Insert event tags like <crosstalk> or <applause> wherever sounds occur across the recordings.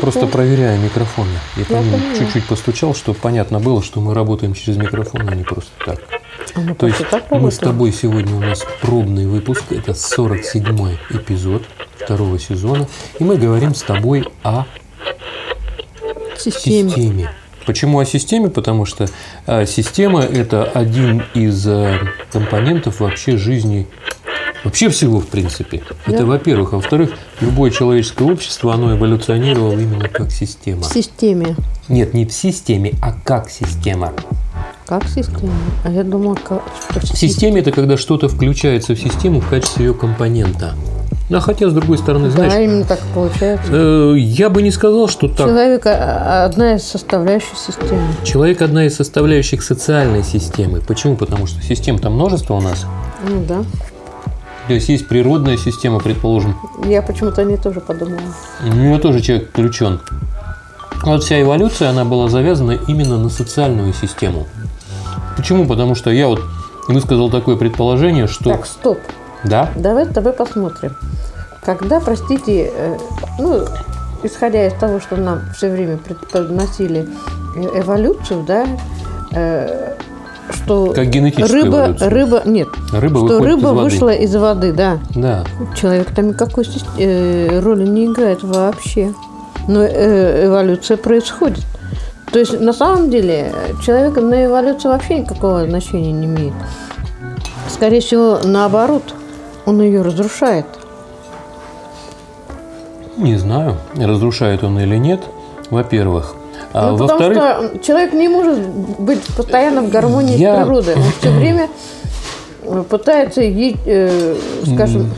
Просто проверяю микрофоны. Я по ним чуть-чуть постучал, чтобы понятно было, что мы работаем через микрофон, а не просто так. А мы То есть мы с тобой сегодня у нас пробный выпуск, это 47-й эпизод второго сезона, и мы говорим с тобой о Системе. системе. Почему о системе? Потому что а, система – это один из а, компонентов вообще жизни, вообще всего, в принципе. Это, Да. во-первых. А во-вторых, любое человеческое общество, оно эволюционировало именно как система. В системе. Нет, не в системе, а как система. Как система? А я думала, как... что В системе – это когда что-то включается в систему в качестве ее компонента. А хотя, с другой стороны, Да, знаешь, именно так получается. э, я бы не сказал, что так. Человек а, одна из составляющих системы. Человек – одна из составляющих социальной системы. Почему? Потому что систем-то множество у нас. Ну да. То есть есть природная система, предположим. Я почему-то не тоже подумала. У нее тоже человек включен. Вот вся эволюция, она была завязана именно на социальную систему. Почему? Потому что я вот высказал такое предположение, что... Так, стоп. Да? Давай с тобой посмотрим. Когда, простите, э, ну, исходя из того, что нам все время преподносили э, эволюцию, да, э, что Как рыба, рыба, нет, Рыба что рыба из воды. вышла из воды, да. Да. Человек там никакой э, роли не играет вообще. Но э, эволюция происходит. То есть на самом деле э, человек на эволюцию вообще никакого значения не имеет. Скорее всего, наоборот, он ее разрушает. Не знаю, разрушает он или нет, во-первых. А Ну, потому во-вторых, что человек не может быть постоянно в гармонии Я- с природой. Он все <coughs> время э, пытается ей, э, скажем,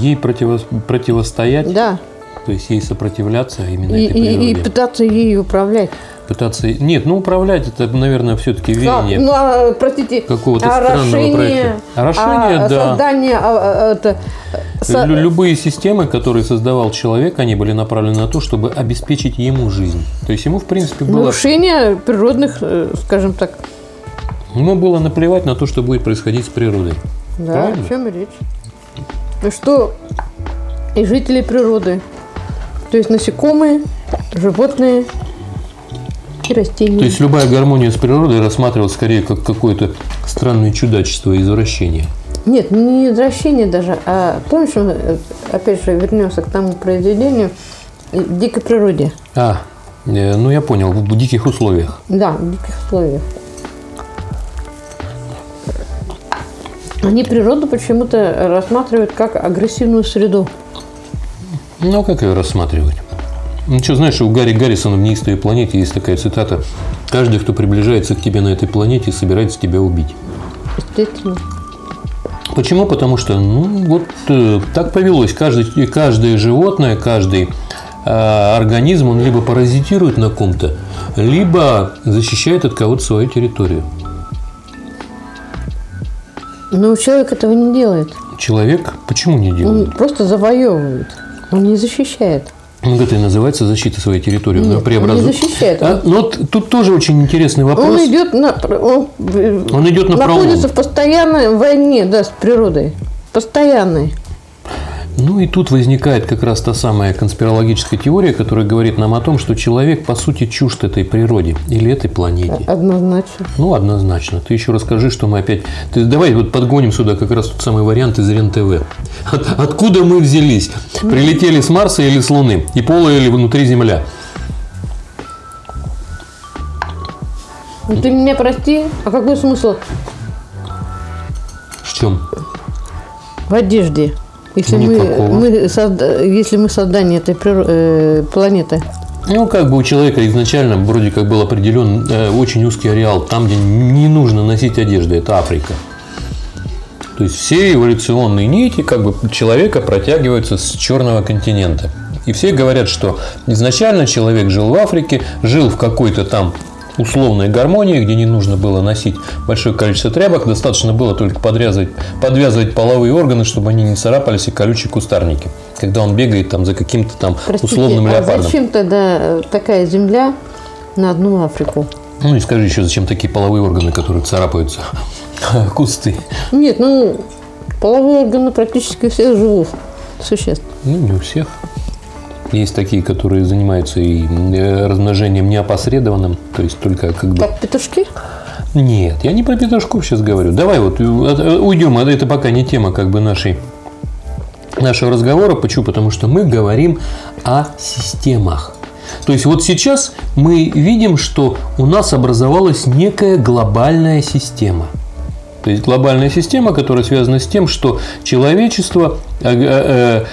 ей противо- противостоять, да, то есть ей сопротивляться именно и, этой и- и природе. пытаться ей управлять. Пытаться... Нет, ну управлять это, наверное, все-таки веяние. Ну, а, простите, какого-то орошение, странного проекта. Орошение, а, да. Создание, а, а, это, со- Лю- Любые системы, которые создавал человек, они были направлены на то, чтобы обеспечить ему жизнь. То есть ему, в принципе, было, нарушение природных, э, скажем так, ему было наплевать на то, что будет происходить с природой. да, Правильно. о чем и речь. Ну что и жители природы, то есть насекомые, животные и растения. То есть любая гармония с природой рассматривалась скорее как какое-то странное чудачество, извращение. Нет, не извращение даже, а помнишь, э, опять же, вернемся к тому произведению э, «Дикой природе». А, э, ну я понял, в диких условиях. Да, в диких условиях. Они природу почему-то рассматривают как агрессивную среду. Ну, как ее рассматривать? Ну, что, знаешь, у Гарри Гаррисона в «Неистовой планете» есть такая цитата. «Каждый, кто приближается к тебе на этой планете, собирается тебя убить». Естественно. Почему? Потому что, ну, вот э, так повелось. Каждый, каждое животное, каждый э, организм, он либо паразитирует на ком-то, либо защищает от кого-то свою территорию. Но человек этого не делает. Человек почему не делает? Он просто завоевывает. Он не защищает. Ну, это и называется защита своей территории. Нет, он преобразует. не защищает. А, ну, вот тут тоже очень интересный вопрос. Он идет на... Он, э, Он идет на находится пролом. в постоянной войне, да, с природой. Постоянной. Ну и тут возникает как раз та самая конспирологическая теория, которая говорит нам о том, что человек по сути чужд этой природе или этой планете. Однозначно. Ну, однозначно. Ты еще расскажи, что мы опять... Ты давай вот подгоним сюда как раз тот самый вариант из РЕН-ТВ. От- откуда мы взялись? Прилетели с Марса или с Луны? И плавали внутри Земля? Ну, ты меня прости, а какой смысл В чем? в одежде? Если мы, Никакого. мы созда- если мы создание этой э, планеты. Ну, как бы у человека изначально вроде как был определен э, очень узкий ареал, там, где не нужно носить одежду, это Африка. То есть все эволюционные нити как бы человека протягиваются с черного континента. И все говорят, что изначально человек жил в Африке, жил в какой-то там условной гармонии, где не нужно было носить большое количество тряпок, достаточно было только подрезать, подвязывать половые органы, чтобы они не царапались и колючие кустарники, когда он бегает там за каким-то там Простите, условным а леопардом. зачем тогда э, такая земля на одну Африку? Ну и скажи еще, зачем такие половые органы, которые царапаются <laughs> кусты? Нет, ну, половые органы практически всех живых существ. Ну, не у всех. Есть такие, которые занимаются и э, размножением неопосредованным, то есть только как бы... Как петушки? Нет, я не про петушков сейчас говорю. Давай вот э, э, уйдем, а это пока не тема как бы нашей нашего разговора. Почему? Потому что мы говорим о системах. То есть вот сейчас мы видим, что у нас образовалась некая глобальная система. То есть глобальная система, которая связана с тем, что человечество э,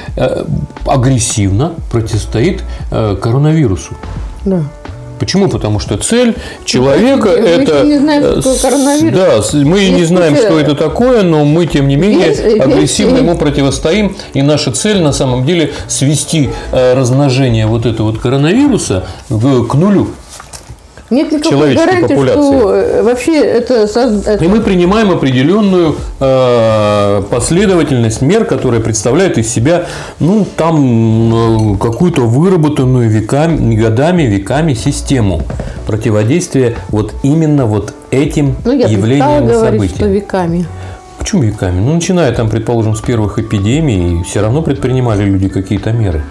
агрессивно противостоит коронавирусу. Да. Почему? Потому что цель человека мы это... не знаем, что коронавирус. Да, мы Есть не знаем, что это такое, но мы, тем не менее, агрессивно ему противостоим. И наша цель, на самом деле, свести э, размножение вот этого вот коронавируса к нулю. Нет никакой гарантии, популяции. что э, вообще это, это- И мы принимаем определенную э, последовательность мер, которая представляет из себя, ну, там, э, какую-то выработанную веками, годами, веками систему противодействия вот именно вот этим ну, я явлениям и говорить, что событиям. веками. Почему веками? Ну, начиная там, предположим, с первых эпидемий, все равно предпринимали люди какие-то меры.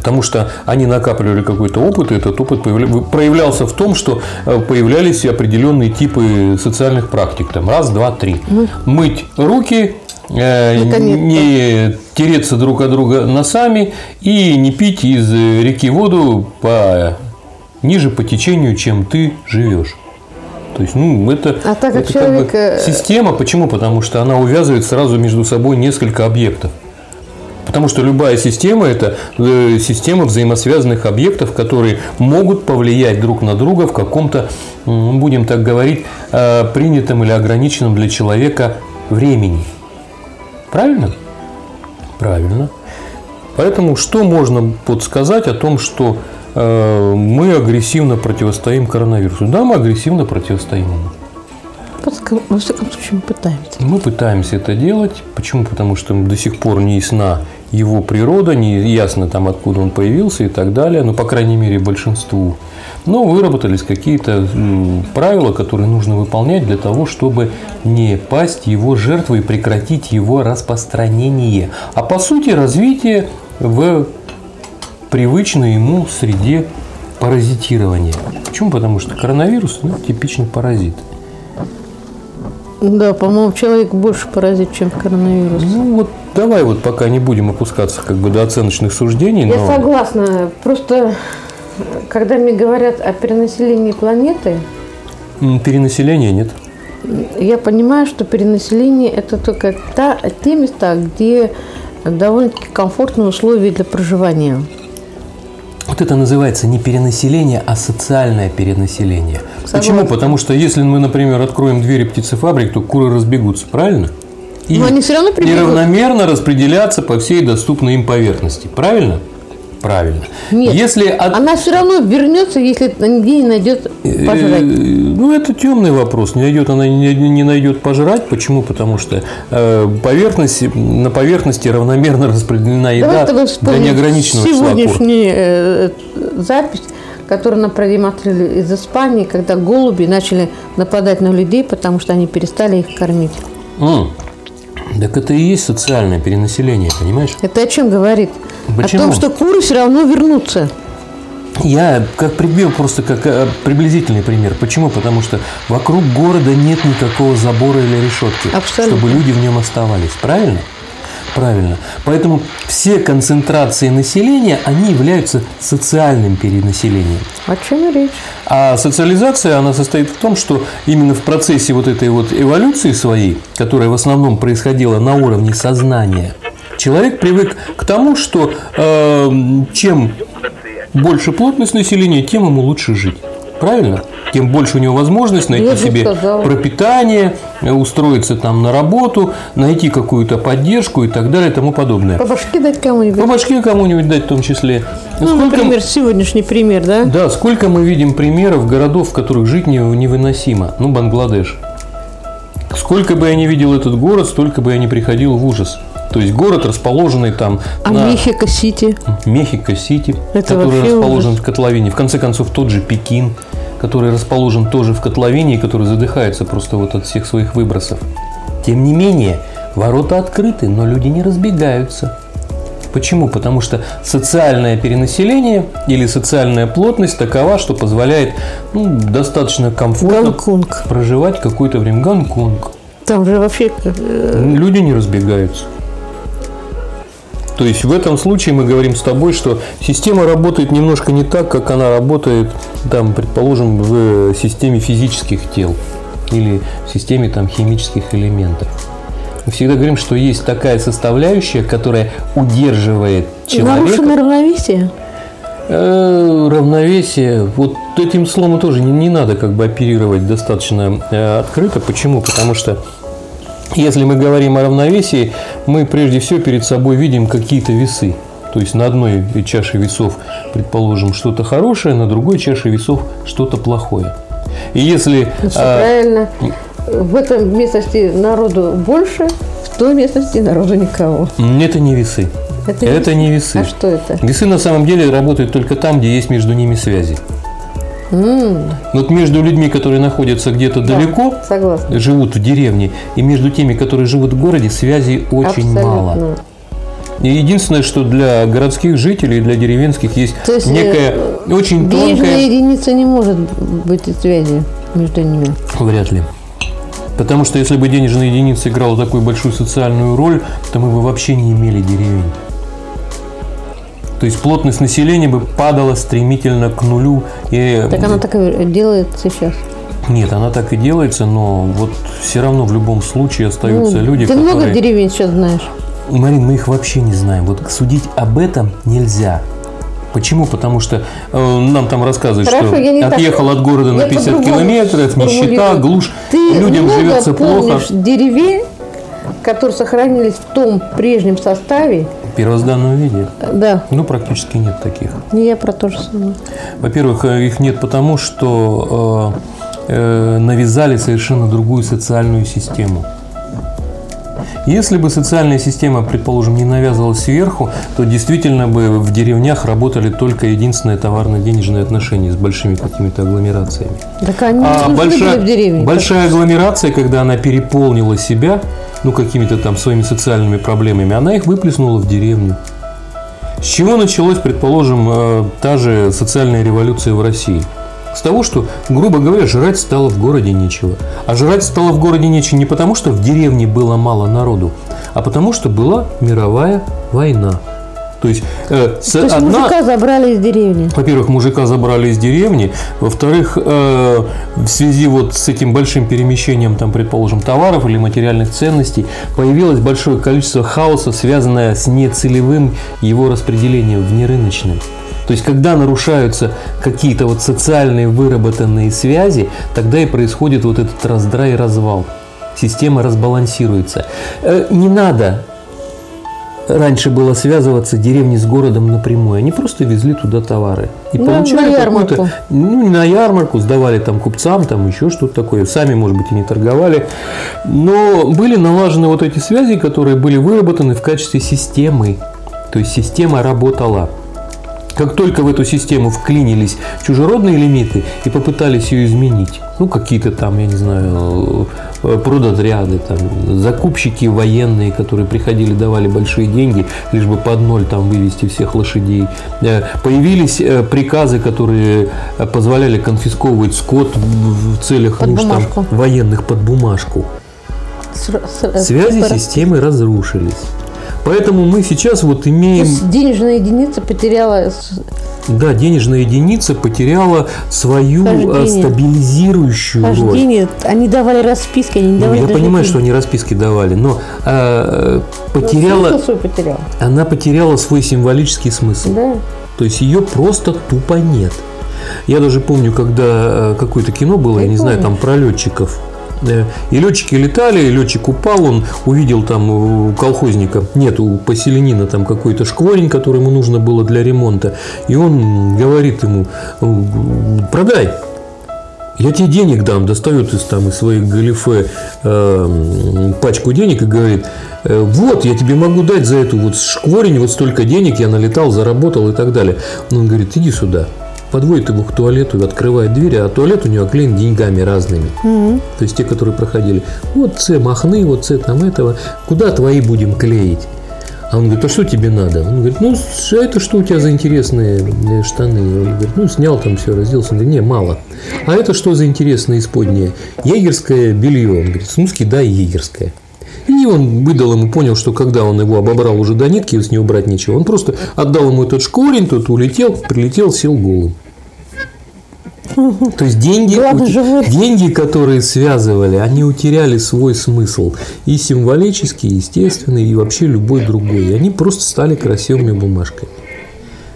Потому что они накапливали какой-то опыт, и этот опыт появля- проявлялся в том, что э, появлялись определенные типы социальных практик. Там раз, два, три. Мыть руки, э, не тереться друг от друга носами и не пить из реки воду по ниже по течению, чем ты живешь. То есть, ну, это, А так как это как человек, бы э, система. Почему? Потому что она увязывает сразу между собой несколько объектов. Потому что любая система – это э, система взаимосвязанных объектов, которые могут повлиять друг на друга в каком-то, будем так говорить, э, принятом или ограниченном для человека времени. Правильно? Правильно. Поэтому что можно подсказать о том, что э, мы агрессивно противостоим коронавирусу? Да, мы агрессивно противостоим ему. Во всяком случае, мы пытаемся. Мы пытаемся это делать. Почему? Потому что до сих пор не ясна его природа, не ясно там, откуда он появился и так далее. Ну, по крайней мере, большинству. Но выработались какие-то правила, которые нужно выполнять для того, чтобы не пасть его жертвой и прекратить его распространение. А по сути развитие в привычной ему среде паразитирования. Почему? Потому что коронавирус ну, типичный паразит. Да, по-моему, человек больше поразит, чем коронавирус. Ну вот давай вот пока не будем опускаться как бы до оценочных суждений, Я но согласна. Просто, когда мне говорят о перенаселении планеты, перенаселения нет. я понимаю, что перенаселение – это только та, те места, где довольно-таки комфортные условия для проживания. Вот это называется не перенаселение, а социальное перенаселение. Согласна. Почему? Потому что если мы, например, откроем двери птицефабрик, то куры разбегутся, правильно? И Но они все равно прибегут. неравномерно распределяться по всей доступной им поверхности. Правильно? Правильно. Нет, Если от- Она все равно вернется, если нигде не найдет Э, пожрать. Ну, это темный вопрос. Не найдет она не, не найдет пожрать. Почему? Потому что э, поверхность, на поверхности равномерно распределена еда для неограниченного числа кур. сегодняшнюю э, запись, которую нам продемонстрировали из Испании, когда голуби начали нападать на людей, потому что они перестали их кормить. М. Так это и есть социальное перенаселение, понимаешь? Это о чем говорит? Почему? О том, что куры все равно вернутся. Я как привел просто как э, приблизительный пример. Почему? Потому что вокруг города нет никакого забора или решетки, Абсолютно. чтобы люди в нем оставались. Правильно? Правильно. Поэтому все концентрации населения, они являются социальным перенаселением. О чем речь? А социализация, она состоит в том, что именно в процессе вот этой вот эволюции своей, которая в основном происходила на уровне сознания, человек привык к тому, что э, чем больше плотность населения, тем ему лучше жить. Правильно? Тем больше у него возможность найти Я себе сказала. пропитание, устроиться там на работу, найти какую-то поддержку и так далее и тому подобное. По башке дать кому-нибудь? По башке кому-нибудь дать в том числе. Ну, Сколько- например, сегодняшний пример, да? да, сколько мы видим примеров городов, в которых жить не- невыносимо. Ну, Бангладеш. Сколько бы я не видел этот город, столько бы я не приходил в ужас. То есть город, расположенный там А на Мехико-Сити? Мехико-Сити, который расположен ужас. в котловине. В конце концов, тот же Пекин, который расположен тоже в котловине и который задыхается просто вот от всех своих выбросов. Тем не менее, ворота открыты, но люди не разбегаются. Почему? Потому что социальное перенаселение или социальная плотность такова, что позволяет ну, достаточно комфортно Гонконг. проживать какое-то время. Гонконг. Там же вообще э, Люди не разбегаются. То есть в этом случае мы говорим с тобой, что система работает немножко не так, как она работает, там, предположим, в системе физических тел или в системе там, химических элементов. Мы всегда говорим, что есть такая составляющая, которая удерживает человека. нарушено равновесие. Э, равновесие. Вот этим словом тоже не, не надо как бы оперировать достаточно э, открыто. Почему? Потому что если мы говорим о равновесии, мы прежде всего перед собой видим какие-то весы. То есть на одной чаше весов, предположим, что-то хорошее, на другой чаше весов что-то плохое. И если Ну, всё а, правильно. В этом местности народу больше, в той местности народу никого. это не весы. Это, Это не весы. А что это? Весы на самом деле работают только там, где есть между ними связи. Вот между людьми, которые находятся где-то Да, далеко, Согласна. живут в деревне, и между теми, которые живут в городе, связей очень Абсолютно. мало. И единственное, что для городских жителей и для деревенских есть, То есть, э, некая очень Денежная тонкая... единица не может быть связи между ними. Вряд ли. Потому что если бы денежная единица играла такую большую социальную роль, то мы бы вообще не имели деревень. То есть плотность населения бы падала стремительно к нулю. И... Так она так и делает сейчас. Нет, она так и делается, но вот все равно в любом случае остаются Ну, люди, Ты которые... много деревень сейчас знаешь. Марин, мы их вообще не знаем. Вот судить об этом нельзя. Почему? Потому что э, нам там рассказывают, Хорошо, что я не так- отъехал от города на я 50 по-другому километров, нищета, глушь, Ты людям много живется плохо. деревень, которые сохранились в том прежнем составе? Первозданном виде. Да, Ну, практически нет таких. не я про то же самое. Во-первых, э, их нет потому, что э, э, навязали совершенно другую социальную систему. Если бы социальная система, предположим, не навязывалась сверху, то действительно бы в деревнях работали только единственные товарно-денежные отношения с большими какими-то агломерациями. Так они А большая, в деревне. большая агломерация, когда она переполнила себя, ну, какими-то там своими социальными проблемами, она их выплеснула в деревню. С чего началась, предположим, э, та же социальная революция в России? С того, что, грубо говоря, жрать стало в городе нечего. А жрать стало в городе нечего не потому, что в деревне было мало народу, а потому, что была мировая война. То есть, э, с- То есть одна... мужика забрали из деревни. Во-первых, мужика забрали из деревни. Во-вторых, э, в связи вот с этим большим перемещением, там, предположим, товаров или материальных ценностей, появилось большое количество хаоса, связанное с нецелевым его распределением, внерыночным. То есть, когда нарушаются какие-то вот социальные выработанные связи, тогда и происходит вот этот раздрай и развал. Система разбалансируется. Э, Не надо раньше было связываться деревни с городом напрямую. Они просто везли туда товары. И Ну, получали на ярмарку. Ну, на ярмарку, сдавали там купцам, там еще что-то такое. Сами, может быть, и не торговали. Но были налажены вот эти связи, которые были выработаны в качестве системы. То есть система работала. Как только в эту систему вклинились чужеродные лимиты и попытались ее изменить, ну, какие-то там, я не знаю, э, продотряды, там, закупщики военные, которые приходили, давали большие деньги, лишь бы под ноль там вывести всех лошадей. Э, Появились э, приказы, которые позволяли конфисковывать скот в целях Под нужд там, военных под бумажку. С- Связи с- системы разрушились. Поэтому мы сейчас вот То имеем... есть денежная единица потеряла Да, денежная единица потеряла свою э, Хождение. стабилизирующую роль. хождение. Они давали расписки, они не Ну, давали я даже понимаю, денег. что они расписки давали, но Ну, потеряла, смысл свой потеряла. она потеряла свой символический смысл. Да. То есть ее просто тупо нет. Я даже помню, когда э, какое-то кино было, я, Я не знаю, там помню. про летчиков. Э, И летчики летали, и летчик упал, он увидел там у колхозника, нет, у поселенина там какой-то шкворень, который ему нужно было для ремонта. И он говорит ему, «Э, продай, я тебе денег дам, достает из, там, из своих галифе э, пачку денег и говорит, «Э, вот, я тебе могу дать за эту вот шкворень вот столько денег, я налетал, заработал и так далее. Он говорит, иди сюда. Подводит его к туалету, открывает дверь, а туалет у него оклеен деньгами разными. То есть те, которые проходили. Вот це махны, вот це там этого. Куда твои будем клеить? А он говорит, а что тебе надо? Он говорит, ну, а это что у тебя за интересные э, штаны? Он говорит, ну, снял там все, разделся. Он говорит, не, мало. А это что за интересное исподнее? Егерское белье. Он говорит, ну, скидай егерское. И он выдал ему, понял, что когда он его обобрал уже до нитки, с него брать нечего. Он просто отдал ему этот шкурень, тот улетел, прилетел, сел голым. То есть деньги, деньги, которые связывали, они утеряли свой смысл. И символический, и естественный, и вообще любой другой. И они просто стали красивыми бумажками.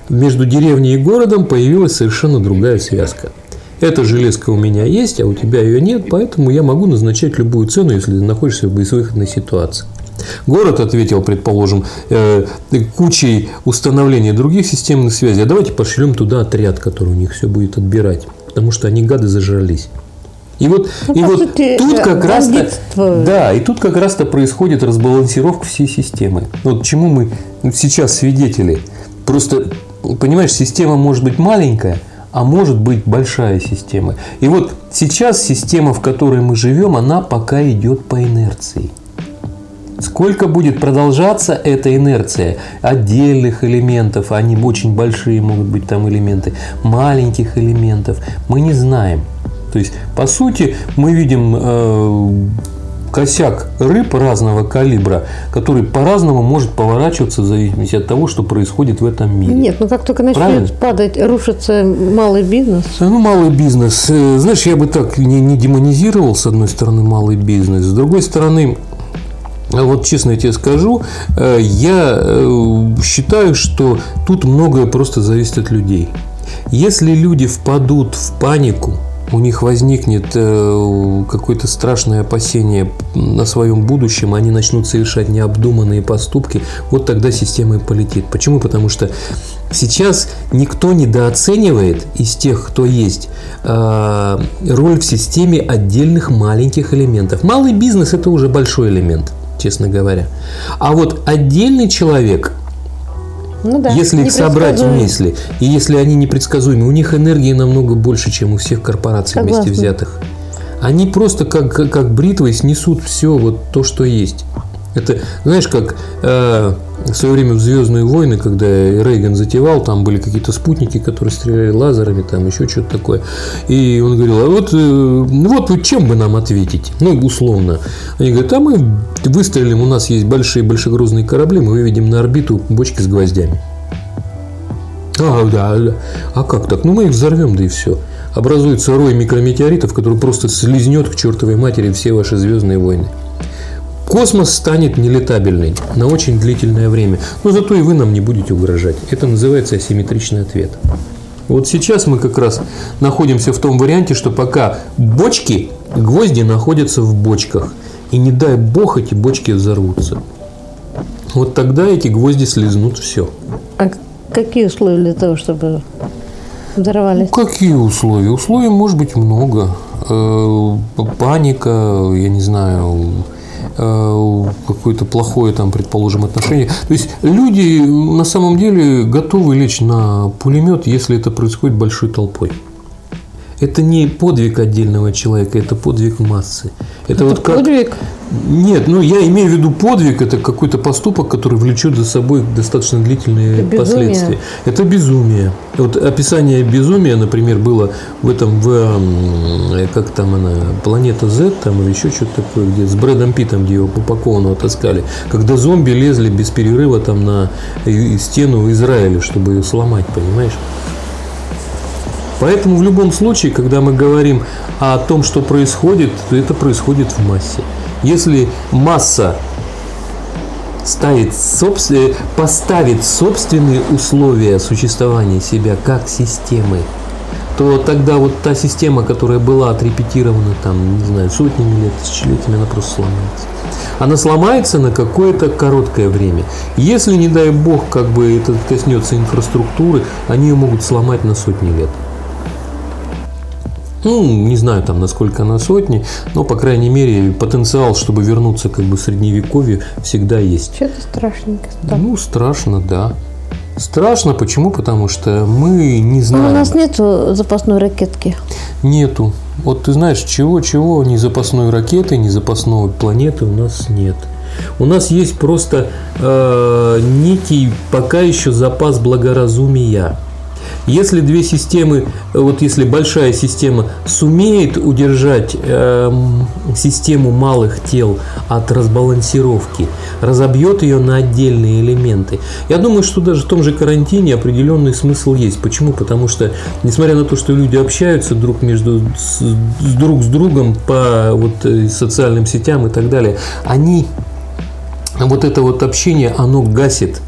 Между деревней и городом появилась совершенно другая связка. Эта железка у меня есть, а у тебя ее нет, поэтому я могу назначать любую цену, если ты находишься в безвыходной ситуации. Город ответил, предположим, э, кучей установления других системных связей. А давайте пошлем туда отряд, который у них все будет отбирать потому что они гады зажрались. И вот, ну, и вот сути, тут как раз да, и тут как раз-то происходит разбалансировка всей системы. Вот чему мы сейчас свидетели. Просто, понимаешь, система может быть маленькая, а может быть большая система. И вот сейчас система, в которой мы живем, она пока идет по инерции. Сколько будет продолжаться эта инерция отдельных элементов, они очень большие могут быть там элементы, маленьких элементов, мы не знаем. То есть, по сути, мы видим э, косяк рыб разного калибра, который по-разному может поворачиваться в зависимости от того, что происходит в этом мире. Нет, ну как только начнет Правильно? падать, рушится малый бизнес. Ну, малый бизнес. Э, знаешь, я бы так не, не демонизировал, с одной стороны, малый бизнес. С другой стороны, вот честно я тебе скажу, э, я э, считаю, что тут многое просто зависит от людей. Если люди впадут в панику, у них возникнет э, какое-то страшное опасение на своем будущем, они начнут совершать необдуманные поступки, вот тогда система и полетит. Почему? Потому что сейчас никто недооценивает из тех, кто есть, роль в системе отдельных маленьких элементов. Малый бизнес – это уже большой элемент – честно говоря. А вот отдельный человек, ну да, если их собрать вместе, и если они непредсказуемы, у них энергии намного больше, чем у всех корпораций Согласна. вместе взятых. Они просто как, как бритвой снесут все вот то, что есть. Это, знаешь, как э, в свое время в Звездные войны, когда Рейган затевал, там были какие-то спутники, которые стреляли лазерами, там еще что-то такое. И он говорил, а вот, э, вот, вот чем бы нам ответить? Ну, условно. Они говорят, а мы выстрелим, у нас есть большие большегрузные корабли, мы выведем на орбиту бочки с гвоздями. А, да, да. А как так? Ну, мы их взорвем, да и все. Образуется рой микрометеоритов, который просто слизнет к чертовой матери все ваши звездные войны. Космос станет нелетабельный на очень длительное время, но зато и вы нам не будете угрожать. Это называется асимметричный ответ. Вот сейчас мы как раз находимся в том варианте, что пока бочки, гвозди находятся в бочках. И не дай бог эти бочки взорвутся. Вот тогда эти гвозди слезнут все. А какие условия для того, чтобы взорвались? Ну, какие условия? Условий может быть много. Э, паника, я не знаю, какое-то плохое, там, предположим, отношение. То есть люди на самом деле готовы лечь на пулемет, если это происходит большой толпой. Это не подвиг отдельного человека, это подвиг массы. Это, это вот как... подвиг? Нет, ну я имею в виду подвиг, это какой-то поступок, который влечет за собой достаточно длительные это последствия. Это безумие. Вот описание безумия, например, было в этом, в, как там она, Планета Z, там или еще что-то такое, где с Брэдом Питом, где его упакованного таскали, когда зомби лезли без перерыва там на стену в Израиле, чтобы ее сломать, понимаешь? Поэтому в любом случае, когда мы говорим о том, что происходит, то это происходит в массе. Если масса ставит, поставит собственные условия существования себя как системы, то тогда вот та система, которая была отрепетирована там, не знаю, сотнями лет, тысячелетиями, она просто сломается. Она сломается на какое-то короткое время. Если, не дай бог, как бы это коснется инфраструктуры, они ее могут сломать на сотни лет. Ну, не знаю там насколько на сотни, но, по крайней мере, потенциал, чтобы вернуться как бы в средневековье, всегда есть. Что-то страшненько стало. Ну, страшно, да. Страшно, почему? Потому что мы не знаем. Но у нас нету запасной ракетки. Нету. Вот ты знаешь, чего-чего, ни запасной ракеты, ни запасной планеты у нас нет. У нас есть просто э, некий пока еще запас благоразумия. Если две системы, вот если большая система сумеет удержать э, систему малых тел от разбалансировки, разобьет ее на отдельные элементы, я думаю, что даже в том же карантине определенный смысл есть. Почему? Потому что, несмотря на то, что люди общаются друг между с, друг с другом по вот, э, социальным сетям и так далее, они вот это вот общение, оно гасит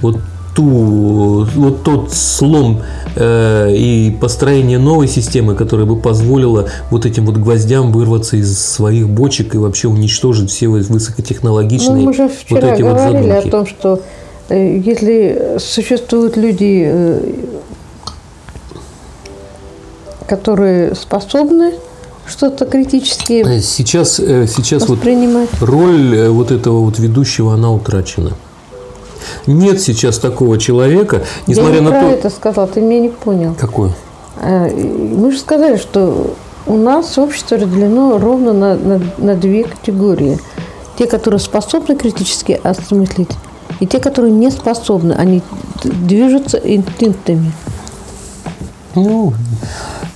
вот ту, вот тот слом э, и построение новой системы, которая бы позволила вот этим вот гвоздям вырваться из своих бочек и вообще уничтожить все высокотехнологичные ну, мы же вчера вот эти говорили вот задумки. о том, что э, если существуют люди, э, которые способны что-то критически Э, Сейчас, сейчас вот воспринимать. роль э, вот этого вот ведущего, она утрачена. Нет сейчас такого человека, несмотря Я не на про то... это сказал, ты меня не понял. Какой? Э, Мы же сказали, что у нас общество разделено ровно на, на, на две категории. Те, которые способны критически осмыслить, и те, которые не способны. Они движутся инстинктами. Ну,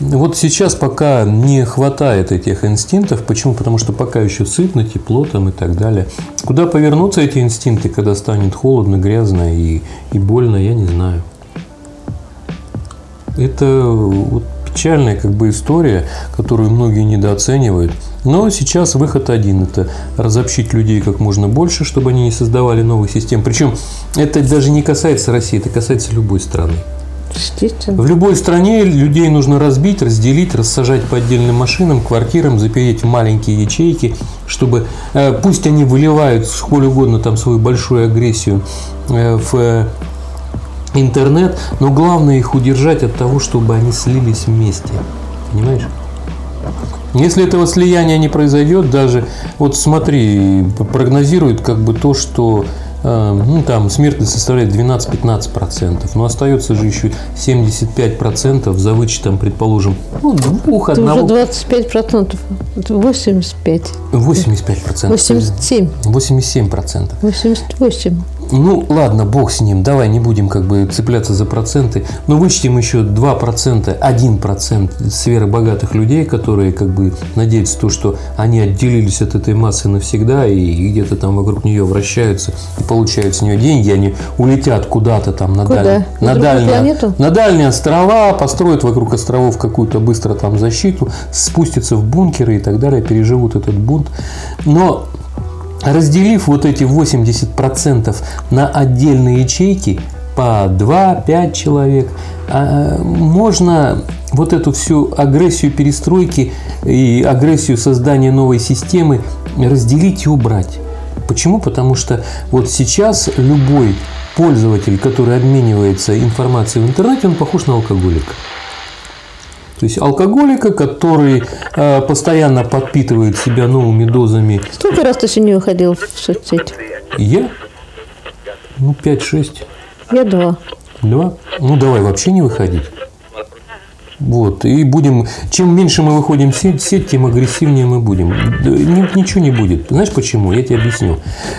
вот сейчас пока не хватает этих инстинктов. Почему? Потому что пока еще сытно, тепло там и так далее. Куда повернутся эти инстинкты, когда станет холодно, грязно и, и больно, я не знаю. Это вот печальная как бы история, которую многие недооценивают. Но сейчас выход один – это разобщить людей как можно больше, чтобы они не создавали новых систем. Причем это даже не касается России, это касается любой страны. В любой стране людей нужно разбить, разделить, рассажать по отдельным машинам, квартирам, запереть в маленькие ячейки, чтобы э, пусть они выливают сколь угодно там свою большую агрессию э, в э, интернет, но главное их удержать от того, чтобы они слились вместе. Понимаешь? Если этого слияния не произойдет, даже вот смотри, прогнозируют как бы то, что ну, там смертность составляет 12-15%, но остается же еще 75% за вычетом, предположим, ну, двух, Это уже одного, 25 процентов. Это 85. 85%. 87. 87%. 88. Ну, ладно, бог с ним. Давай не будем как бы цепляться за проценты. Но вычтем еще 2%, 1% сферы богатых людей, которые как бы надеются то, что они отделились от этой массы навсегда и где-то там вокруг нее вращаются и получают с нее деньги. Они улетят куда-то там на, Куда? даль- На на, дальние, планету? на дальние острова, построят вокруг островов какую-то быстро там защиту, спустятся в бункеры и так далее, переживут этот бунт. Но разделив вот эти 80% на отдельные ячейки, по 2-5 человек, а, можно вот эту всю агрессию перестройки и агрессию создания новой системы разделить и убрать. Почему? Потому что вот сейчас любой пользователь, который обменивается информацией в интернете, он похож на алкоголика. То есть алкоголика, который э, постоянно подпитывает себя новыми дозами. Сколько раз ты сегодня выходил в соцсети? Я? Ну, 5-6. Я два. Два? Ну, давай вообще не выходить. Вот, и будем, чем меньше мы выходим в сеть, сеть, тем агрессивнее мы будем. Ничего не будет. Знаешь почему? Я тебе объясню.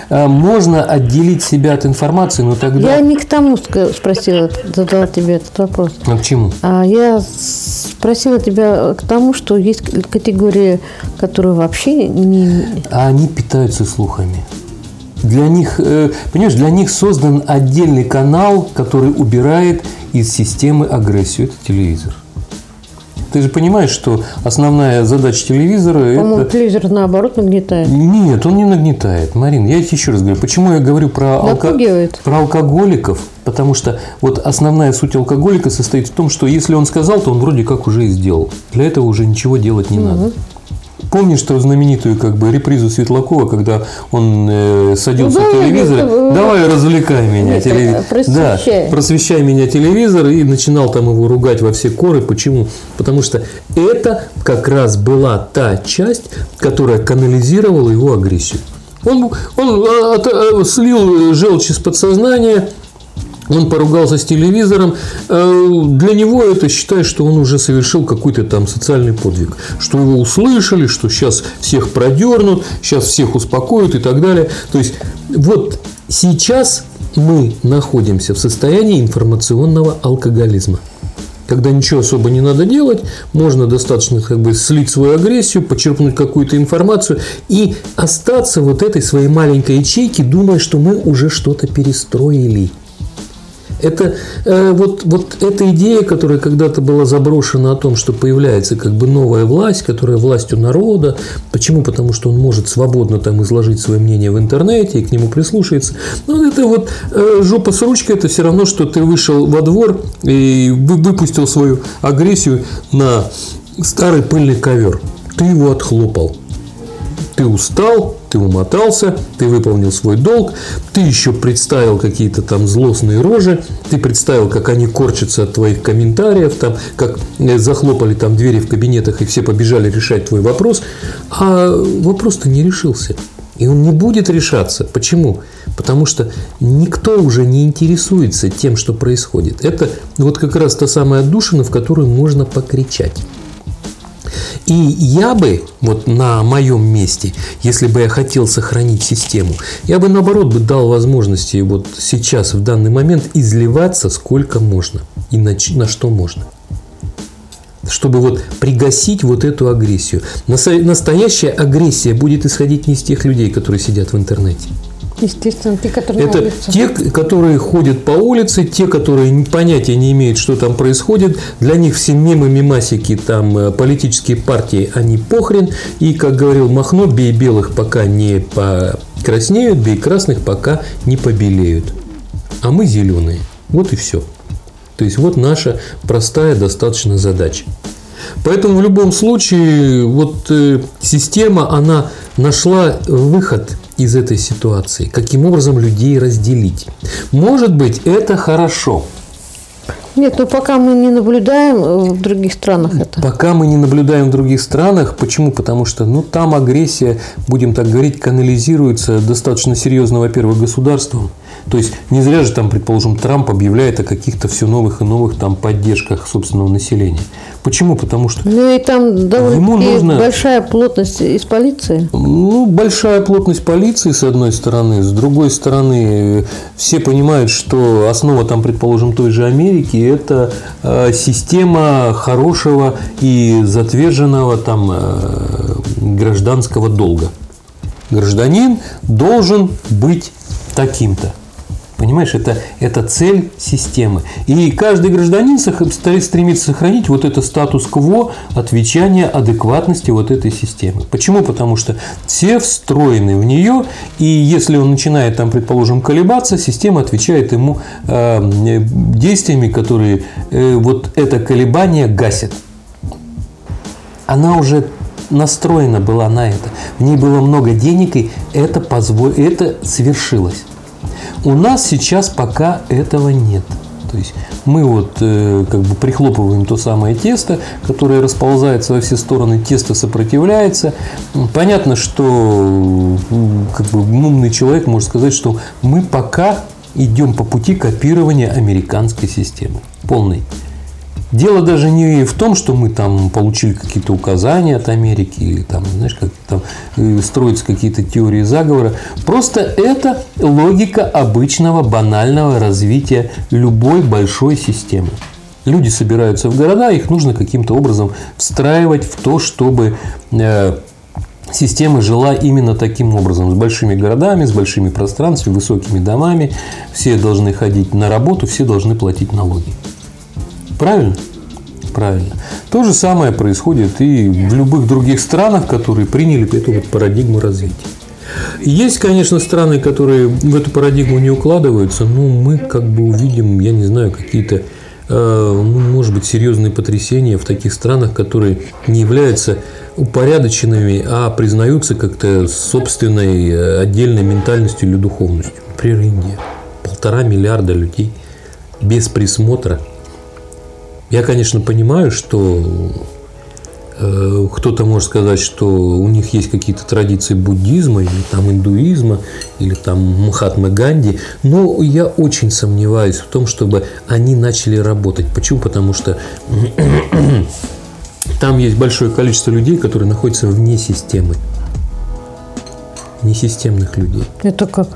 А, Можно отделить себя от информации, но тогда... Я не к тому спросила, задала тебе этот вопрос. А к чему? А я спросила тебя к тому, что есть категории, которые вообще не... А они питаются слухами. Для них, э, понимаешь, для них создан отдельный канал, который убирает из системы агрессию. Это телевизор. Ты же понимаешь, что основная задача телевизора По-моему, это... телевизор наоборот нагнетает. Нет, он не нагнетает. Марин, я тебе еще раз говорю, почему я говорю про, алко- про алкоголиков? Потому что вот основная суть алкоголика состоит в том, что если он сказал, то он вроде как уже и сделал. Для этого уже ничего делать не надо. Помнишь что знаменитую как бы репризу Светлакова, когда он э, садился Ну, в давай, телевизор, это, давай развлекай меня, телевизор. э, просвещай. Да, просвещай меня телевизор и начинал там его ругать во все коры. Почему? Потому что это как раз была та часть, которая канализировала его агрессию. Он, он э, от- э, слил желчь из подсознания, он поругался с телевизором, э, для него это считает, что он уже совершил какой-то там социальный подвиг, что его услышали, что сейчас всех продернут, сейчас всех успокоят и так далее. То есть вот сейчас мы находимся в состоянии информационного алкоголизма когда ничего особо не надо делать, можно достаточно как бы слить свою агрессию, почерпнуть какую-то информацию и остаться вот этой своей маленькой ячейки, думая, что мы уже что-то перестроили. Это э, вот, вот эта идея, которая когда-то была заброшена о том, что появляется как бы новая власть, которая властью народа. Почему? Потому что он может свободно там изложить свое мнение в интернете и к нему прислушается. Но это вот э, жопа с ручкой, это все равно, что ты вышел во двор и выпустил свою агрессию на старый пыльный ковер. Ты его отхлопал. Ты устал, ты умотался, ты выполнил свой долг, ты еще представил какие-то там злостные рожи, ты представил, как они корчатся от твоих комментариев, там, как э, захлопали там двери в кабинетах и все побежали решать твой вопрос, а вопрос-то не решился. И он не будет решаться. Почему? Потому что никто уже не интересуется тем, что происходит. Это вот как раз та самая отдушина, в которую можно покричать. И я бы, вот на моем месте, если бы я хотел сохранить систему, я бы наоборот бы дал возможности вот сейчас, в данный момент, изливаться сколько можно и на, на что можно чтобы вот пригасить вот эту агрессию. Настоящая агрессия будет исходить не из тех людей, которые сидят в интернете. Естественно, те, которые Это те, которые ходят по улице, те, которые понятия не имеют, что там происходит. Для них все мемы, мемасики, там э, политические партии, они похрен. И, как говорил Махно, бей белых, пока не покраснеют, бей красных, пока не побелеют. А мы зеленые. Вот и все. То есть вот наша простая достаточно задача. Поэтому в любом случае вот э, система, она нашла выход из этой ситуации, каким образом людей разделить. Может быть, это хорошо. Нет, но пока мы не наблюдаем в других странах это. Пока мы не наблюдаем в других странах. Почему? Потому что ну, там агрессия, будем так говорить, канализируется достаточно серьезно, во-первых, государством. То есть не зря же там, предположим, Трамп объявляет о каких-то все новых и новых там поддержках собственного населения. Почему? Потому что ну и там довольно ему нужно... большая плотность из полиции. Ну, большая плотность полиции, с одной стороны. С другой стороны, все понимают, что основа там, предположим, той же Америки – это э, система хорошего и затверженного там э, гражданского долга. Гражданин должен быть таким-то. Понимаешь, это, это цель системы. И каждый гражданин стремится сохранить вот это статус-кво отвечания адекватности вот этой системы. Почему? Потому что все встроены в нее, и если он начинает там, предположим, колебаться, система отвечает ему э, действиями, которые э, вот это колебание гасят. Она уже настроена была на это. В ней было много денег, и это, позволь... это свершилось. У нас сейчас пока этого нет. То есть мы вот э, как бы прихлопываем то самое тесто, которое расползается во все стороны, тесто сопротивляется. Понятно, что как бы умный человек может сказать, что мы пока идем по пути копирования американской системы полной. Дело даже не в том, что мы там получили какие-то указания от Америки или там, знаешь, как там э, строятся какие-то теории заговора. Просто это логика обычного банального развития любой большой системы. Люди собираются в города, их нужно каким-то образом встраивать в то, чтобы э, система жила именно таким образом, с большими городами, с большими пространствами, высокими домами. Все должны ходить на работу, все должны платить налоги. Правильно? Правильно. То же самое происходит и в любых других странах, которые приняли эту вот парадигму развития. Есть, конечно, страны, которые в эту парадигму не укладываются, но мы как бы увидим, я не знаю, какие-то, э, ну, может быть, серьезные потрясения в таких странах, которые не являются упорядоченными, а признаются как-то собственной э, отдельной ментальностью или духовностью. Например, Индия. Полтора миллиарда людей без присмотра – я, конечно, понимаю, что Э, кто-то может сказать, что у них есть какие-то традиции буддизма или там индуизма или там Махатмы Ганди, но я очень сомневаюсь в том, чтобы они начали работать. Почему? Потому что <clears throat> там есть большое количество людей, которые находятся вне системы. Несистемных людей. Это как?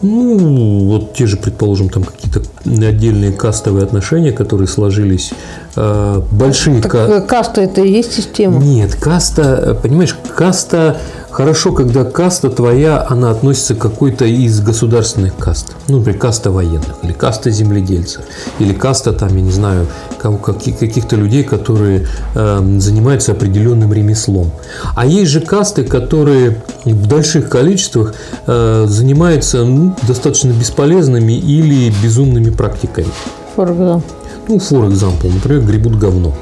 Ну, вот те же, предположим, там какие-то отдельные кастовые отношения, которые сложились. Э, большие так, ка... Каста это и есть система? Нет, каста, понимаешь, каста Хорошо, когда каста твоя, она относится к какой-то из государственных каст. Ну, например, каста военных, или каста земледельцев, или каста, там, я не знаю, каких-то людей, которые э, занимаются определенным ремеслом. А есть же касты, которые в больших количествах э, занимаются ну, достаточно бесполезными или безумными практиками. For example. Ну, for example, например, гребут говно.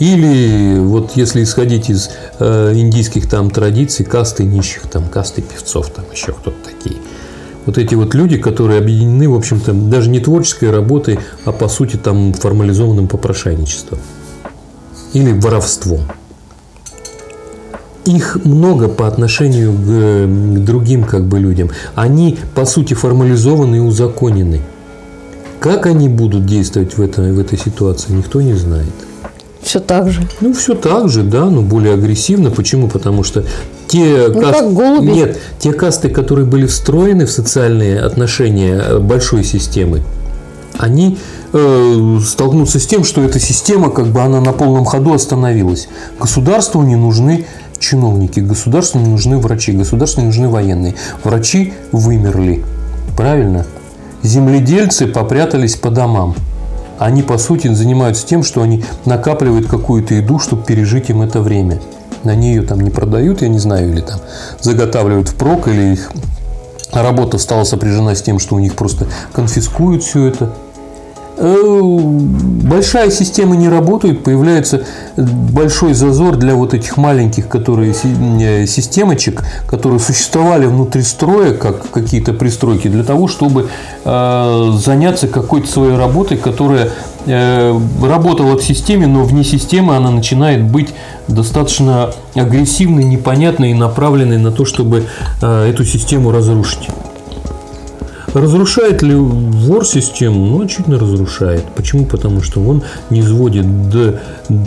Или вот если исходить из э, индийских там традиций, касты нищих, там касты певцов, там еще кто-то такие. Вот эти вот люди, которые объединены, в общем-то, даже не творческой работой, а по сути там формализованным попрошайничеством. Или воровством. Их много по отношению к, к другим как бы людям. Они по сути формализованы и узаконены. Как они будут действовать в, это, в этой ситуации, никто не знает. Все так же. Ну, все так же, да, но более агрессивно. Почему? Потому что те ну, касты... как голуби. Нет, те касты, которые были встроены в социальные отношения э, большой системы, они э, столкнутся с тем, что эта система, как бы она на полном ходу остановилась. Государству не нужны чиновники, государству не нужны врачи, государству не нужны военные. Врачи вымерли. Правильно? Земледельцы попрятались по домам они, по сути, занимаются тем, что они накапливают какую-то еду, чтобы пережить им это время. Они ее там не продают, я не знаю, или там заготавливают впрок, или их работа стала сопряжена с тем, что у них просто конфискуют все это. Э, большая система не работает, появляется большой зазор для вот этих маленьких, которые э, системочек, которые существовали внутри строя, как какие-то пристройки, для того, чтобы э, заняться какой-то своей работой, которая работала в системе, но вне системы она начинает быть достаточно агрессивной, непонятной и направленной на то, чтобы эту систему разрушить. Разрушает ли вор систему? Ну, очевидно, разрушает. Почему? Потому что он не сводит до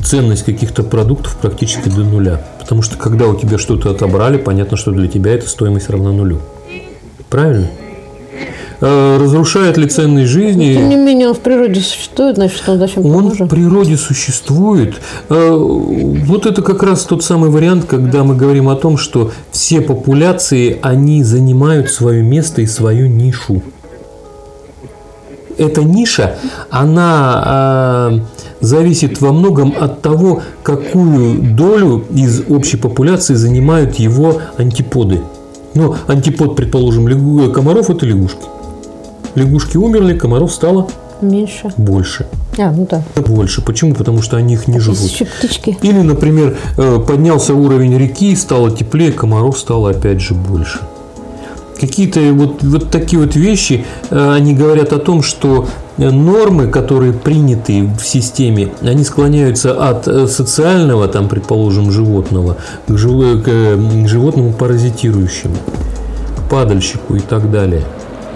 ценность каких-то продуктов практически до нуля. Потому что когда у тебя что-то отобрали, понятно, что для тебя эта стоимость равна нулю. Правильно? Э, разрушает ли ценность жизни. Тем не менее, он в природе существует, значит, он зачем Он в природе существует. Э, вот это как раз тот самый вариант, когда мы говорим о том, что все популяции, они занимают свое место и свою нишу. Эта ниша, она э, зависит во многом от того, какую долю из общей популяции занимают его антиподы. Ну, антипод, предположим, комаров – это лягушки. Лягушки умерли, комаров стало Меньше. Больше. А, ну да. Больше. Почему? Потому что они их не живут. Еще птички. Или, например, э, поднялся уровень реки, стало теплее, комаров стало опять же больше. Какие-то вот, вот такие вот вещи, э, они говорят о том, что э, нормы, которые приняты в системе, они склоняются от социального, там, предположим, животного к животному паразитирующему, к падальщику и так далее.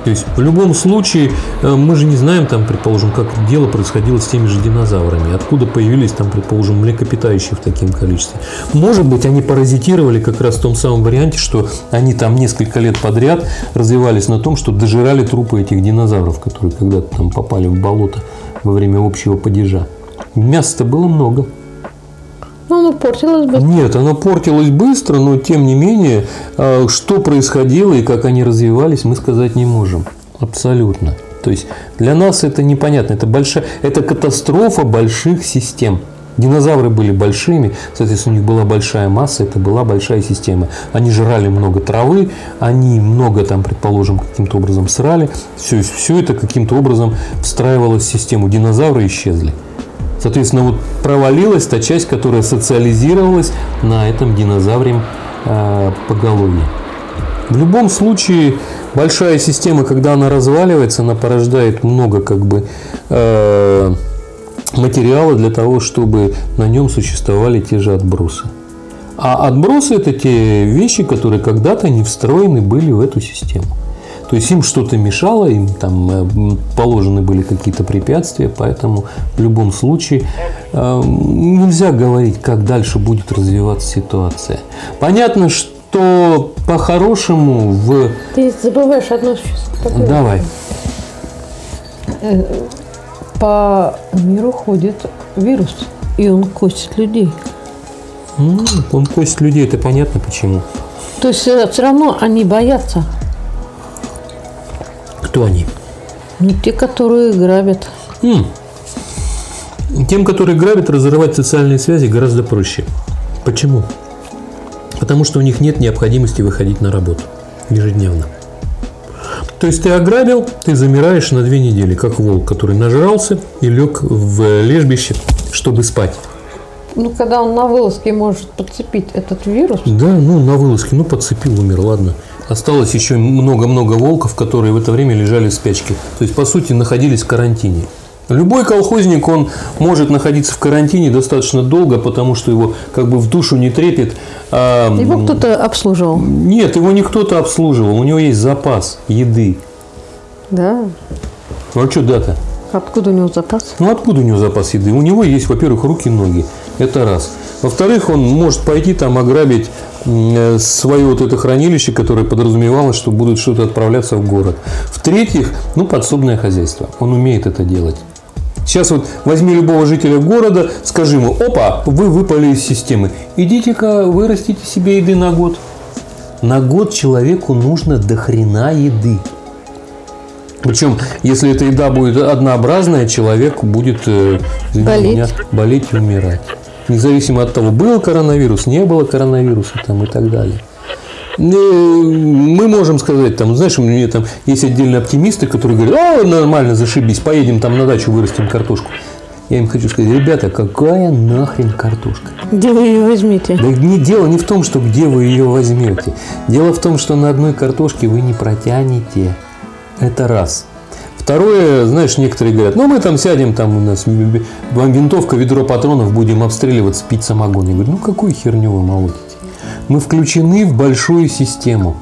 То есть в любом случае э, мы же не знаем, там, предположим, как дело происходило с теми же динозаврами, откуда появились, там, предположим, млекопитающие в таком количестве. Может быть, они паразитировали как раз в том самом варианте, что они там несколько лет подряд развивались на том, что дожирали трупы этих динозавров, которые когда-то там попали в болото во время общего падежа. Мяса-то было много. Ну, оно портилось быстро. Нет, оно портилось быстро, но тем не менее, а, что происходило и как они развивались, мы сказать не можем. Абсолютно. То есть для нас это непонятно. Это, большая, это катастрофа больших систем. Динозавры были большими, соответственно, у них была большая масса, это была большая система. Они жрали много травы, они много там, предположим, каким-то образом срали. Все, все это каким-то образом встраивалось в систему. Динозавры исчезли. Соответственно, вот провалилась та часть, которая социализировалась на этом динозавре э, поголовье. В любом случае, большая система, когда она разваливается, она порождает много как бы э, материала для того, чтобы на нем существовали те же отбросы. А отбросы – это те вещи, которые когда-то не встроены были в эту систему. То есть им что-то мешало, им там э, положены были какие-то препятствия, поэтому в любом случае э, нельзя говорить, как дальше будет развиваться ситуация. Понятно, что по-хорошему в... Ты забываешь одно сейчас. Давай. По миру ходит вирус, и он косит людей. Он косит людей, это понятно почему. То есть все равно они боятся. Кто они? Ну, те, которые грабят. М. Тем, которые грабят, разрывать социальные связи гораздо проще. Почему? Потому что у них нет необходимости выходить на работу ежедневно. То есть ты ограбил, ты замираешь на две недели, как волк, который нажрался и лег в лежбище, чтобы спать. Ну, когда он на вылазке может подцепить этот вирус, Да, ну на вылазке, ну подцепил, умер, ладно. Осталось еще много-много волков, которые в это время лежали в спячке. То есть, по сути, находились в карантине. Любой колхозник, он может находиться в карантине достаточно долго, потому что его как бы в душу не трепет. а, его кто-то обслуживал. Нет, его не кто-то обслуживал, у него есть запас еды. Да. Ну а что дата? Откуда у него запас? Ну откуда у него запас еды? У него есть, во-первых, руки и ноги. Это раз. Во-вторых, он может пойти там ограбить свое вот это хранилище, которое подразумевалось, что будут что-то отправляться в город. В-третьих, ну, подсобное хозяйство. Он умеет это делать. Сейчас вот возьми любого жителя города, скажи ему, опа, вы выпали из системы. Идите-ка вырастите себе еды на год. На год человеку нужно до хрена еды. Причем, если эта еда будет однообразная, человек будет э, Болеть. меня, болеть и умирать. Независимо от того, был коронавирус, не было коронавируса там, и так далее. Э, Мы можем сказать, там, знаешь, у меня там есть отдельные оптимисты, которые говорят, о, нормально, зашибись, поедем там на дачу, вырастим картошку. Я им хочу сказать, ребята, какая нахрен картошка? Где вы ее возьмете? Да не, дело не в том, что где вы ее возьмете. Дело в том, что на одной картошке вы не протянете. Это раз. Второе, знаешь, некоторые говорят, ну мы там сядем, там у нас ви- ви- винтовка, ведро патронов, будем обстреливаться, пить самогон. Я говорю, ну какую херню вы молотите? Мы включены в большую систему.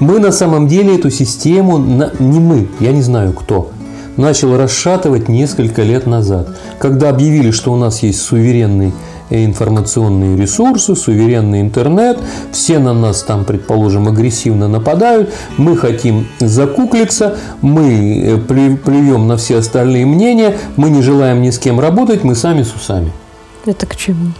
Мы на самом деле эту систему, не мы, я не знаю кто, начал расшатывать несколько лет назад, когда объявили, что у нас есть суверенный информационные ресурсы, суверенный интернет, все на нас там, предположим, агрессивно нападают, мы хотим закуклиться, мы э, плю- плюем на все остальные мнения, мы не желаем ни с кем работать, мы сами с усами. Это к чему?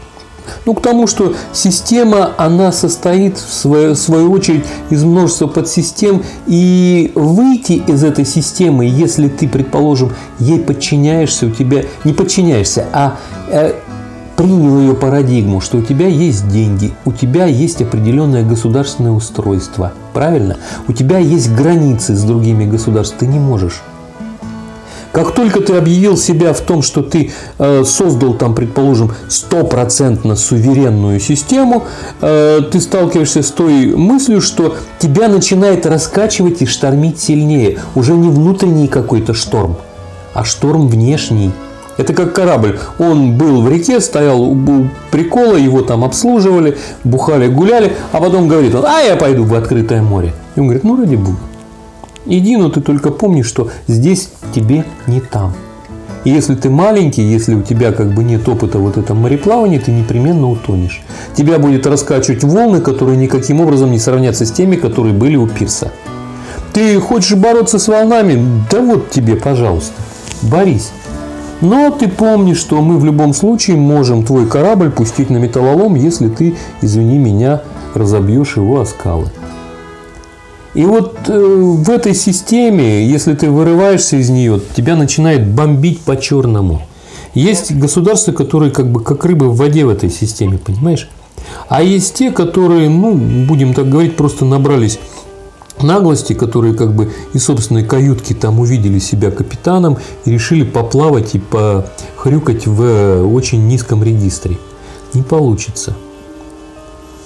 Ну, к тому, что система, она состоит в свою, в свою очередь из множества подсистем, и выйти из этой системы, если ты, предположим, ей подчиняешься, у тебя не подчиняешься, а э, принял ее парадигму, что у тебя есть деньги, у тебя есть определенное государственное устройство, правильно? У тебя есть границы с другими государствами, ты не можешь. Как только ты объявил себя в том, что ты э, создал там, предположим, стопроцентно суверенную систему, э, ты сталкиваешься с той мыслью, что тебя начинает раскачивать и штормить сильнее. Уже не внутренний какой-то шторм, а шторм внешний. Это как корабль. Он был в реке, стоял у прикола, его там обслуживали, бухали, гуляли, а потом говорит, а я пойду в открытое море. И он говорит, ну ради бога. Иди, но ты только помни, что здесь тебе не там. И если ты маленький, если у тебя как бы нет опыта вот этом мореплавания, ты непременно утонешь. Тебя будет раскачивать волны, которые никаким образом не сравнятся с теми, которые были у пирса. Ты хочешь бороться с волнами? Да вот тебе, пожалуйста, борись. Но ты помни, что мы в любом случае можем твой корабль пустить на металлолом, если ты, извини меня, разобьешь его о скалы. И вот э, в этой системе, если ты вырываешься из нее, тебя начинает бомбить по-черному. Есть государства, которые как бы как рыбы в воде в этой системе, понимаешь? А есть те, которые, ну, будем так говорить, просто набрались наглости, которые как бы из собственной каютки там увидели себя капитаном и решили поплавать и похрюкать в очень низком регистре. Не получится.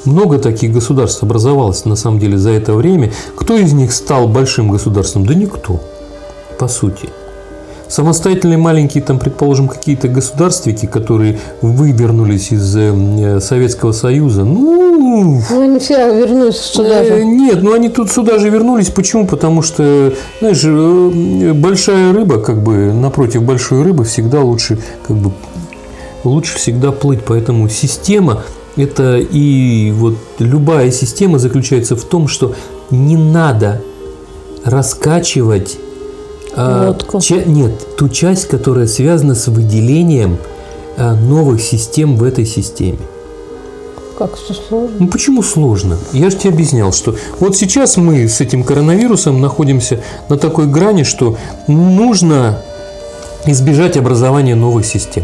Много таких государств образовалось на самом деле за это время. Кто из них стал большим государством? Да никто, по сути. Самостоятельные маленькие, там, предположим, какие-то государствики, которые вывернулись из э, Советского Союза, ну... Ну, они все вернулись сюда Э, же. Нет, ну они тут сюда же вернулись. Почему? Потому что, знаешь, э, большая рыба, как бы напротив большой рыбы всегда лучше, как бы лучше всегда плыть. Поэтому система это и вот любая система заключается в том, что не надо раскачивать Лодку. ча- нет, ту часть, которая связана с выделением а, новых систем в этой системе. Как все сложно. Ну почему сложно? Я же тебе объяснял, что вот сейчас мы с этим коронавирусом находимся на такой грани, что нужно избежать образования новых систем,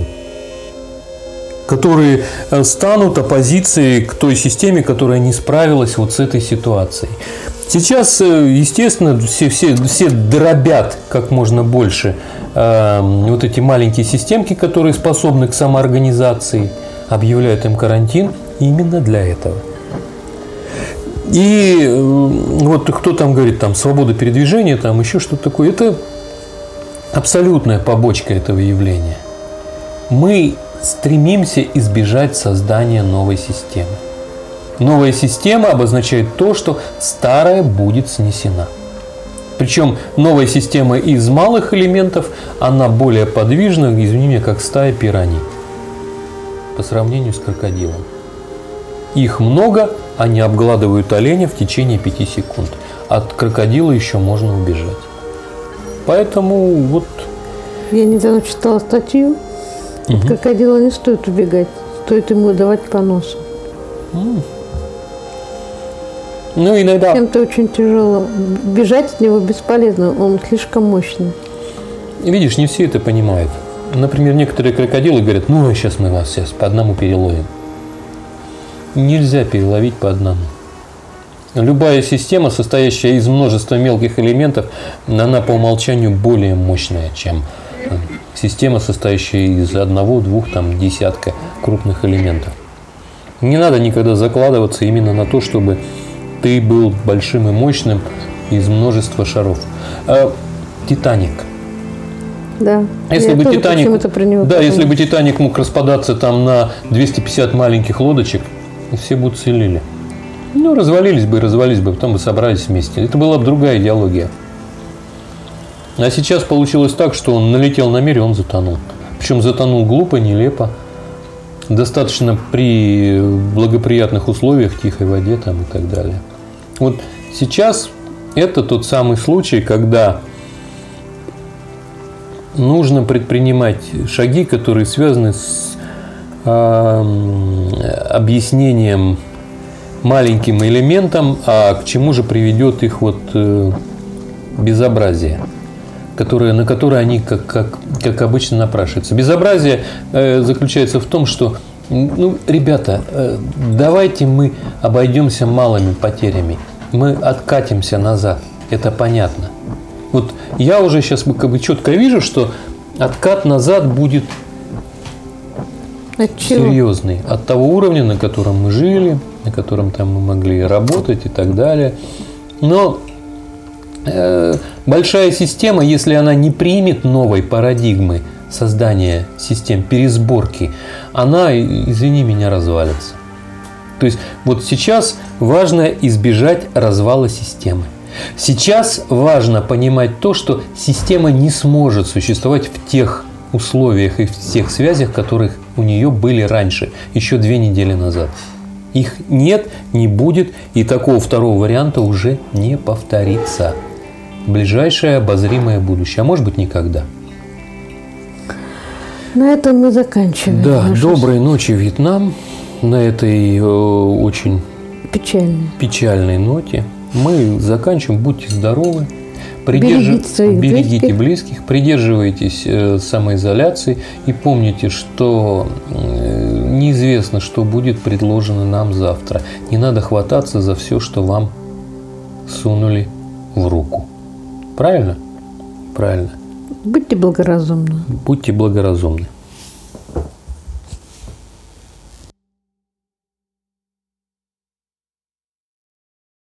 которые э, станут оппозицией к той системе, которая не справилась вот с этой ситуацией. Сейчас, э, естественно, все, все, все дробят как можно больше э, вот эти маленькие системки, которые способны к самоорганизации, объявляют им карантин именно для этого. И э, вот кто там говорит, там, свобода передвижения, там еще что-то такое, это абсолютная побочка этого явления. Мы стремимся избежать создания новой системы. Новая система обозначает то, что старая будет снесена. Причем новая система из малых элементов, она более подвижна, извини меня, как стая пираний по сравнению с крокодилом. Их много, они обгладывают оленя в течение 5 секунд. От крокодила еще можно убежать. Поэтому вот Я недавно читала статью. От крокодила не стоит убегать. Стоит ему давать по носу. Ну иногда Чем-то очень тяжело. Бежать от него бесполезно. Он слишком мощный. Видишь, не все это понимают. Например, некоторые крокодилы говорят, ну, а сейчас мы вас сейчас по одному переловим. Нельзя переловить по одному. Любая система, состоящая из множества мелких элементов, она по умолчанию более мощная, чем э, система, состоящая из одного, двух, там, десятка крупных элементов. Не надо никогда закладываться именно на то, чтобы ты был большим и мощным из множества шаров. А, Титаник – Да. если Я бы Титаник, про него да, если бы Титаник мог распадаться там на 250 маленьких лодочек, все бы уцелели. Ну, развалились бы и развалились бы, потом бы собрались вместе. Это была бы другая идеология. А сейчас получилось так, что он налетел на мир, и он затонул. Причем затонул глупо, нелепо. Достаточно при благоприятных условиях, тихой воде там и так далее. Вот сейчас это тот самый случай, когда нужно предпринимать шаги, которые связаны с э, объяснением маленьким элементам, а к чему же приведет их вот э, безобразие, которое, на которое они, как, как, как обычно, напрашиваются. Безобразие э, заключается в том, что ну, ребята, э, давайте мы обойдемся малыми потерями. Мы откатимся назад. Это понятно. Вот я уже сейчас как бы четко вижу, что откат назад будет От чего? серьезный. От того уровня, на котором мы жили, на котором там мы могли работать и так далее. Но э, большая система, если она не примет новой парадигмы создания систем пересборки, она, извини меня, развалится. То есть вот сейчас важно избежать развала системы. Сейчас важно понимать то, что система не сможет существовать в тех условиях и в тех связях, которых у нее были раньше, еще две недели назад. Их нет, не будет, и такого второго варианта уже не повторится. Ближайшее обозримое будущее, а может быть никогда. На этом мы заканчиваем. Да, нашу доброй ночи, Вьетнам. На этой э, очень Печально. печальной ноте мы заканчиваем. Будьте здоровы. Берегите своих берегите близких. близких, придерживайтесь э, самоизоляции и помните, что э, неизвестно, что будет предложено нам завтра. Не надо хвататься за все, что вам сунули в руку. Правильно? Правильно. Будьте благоразумны. Будьте благоразумны.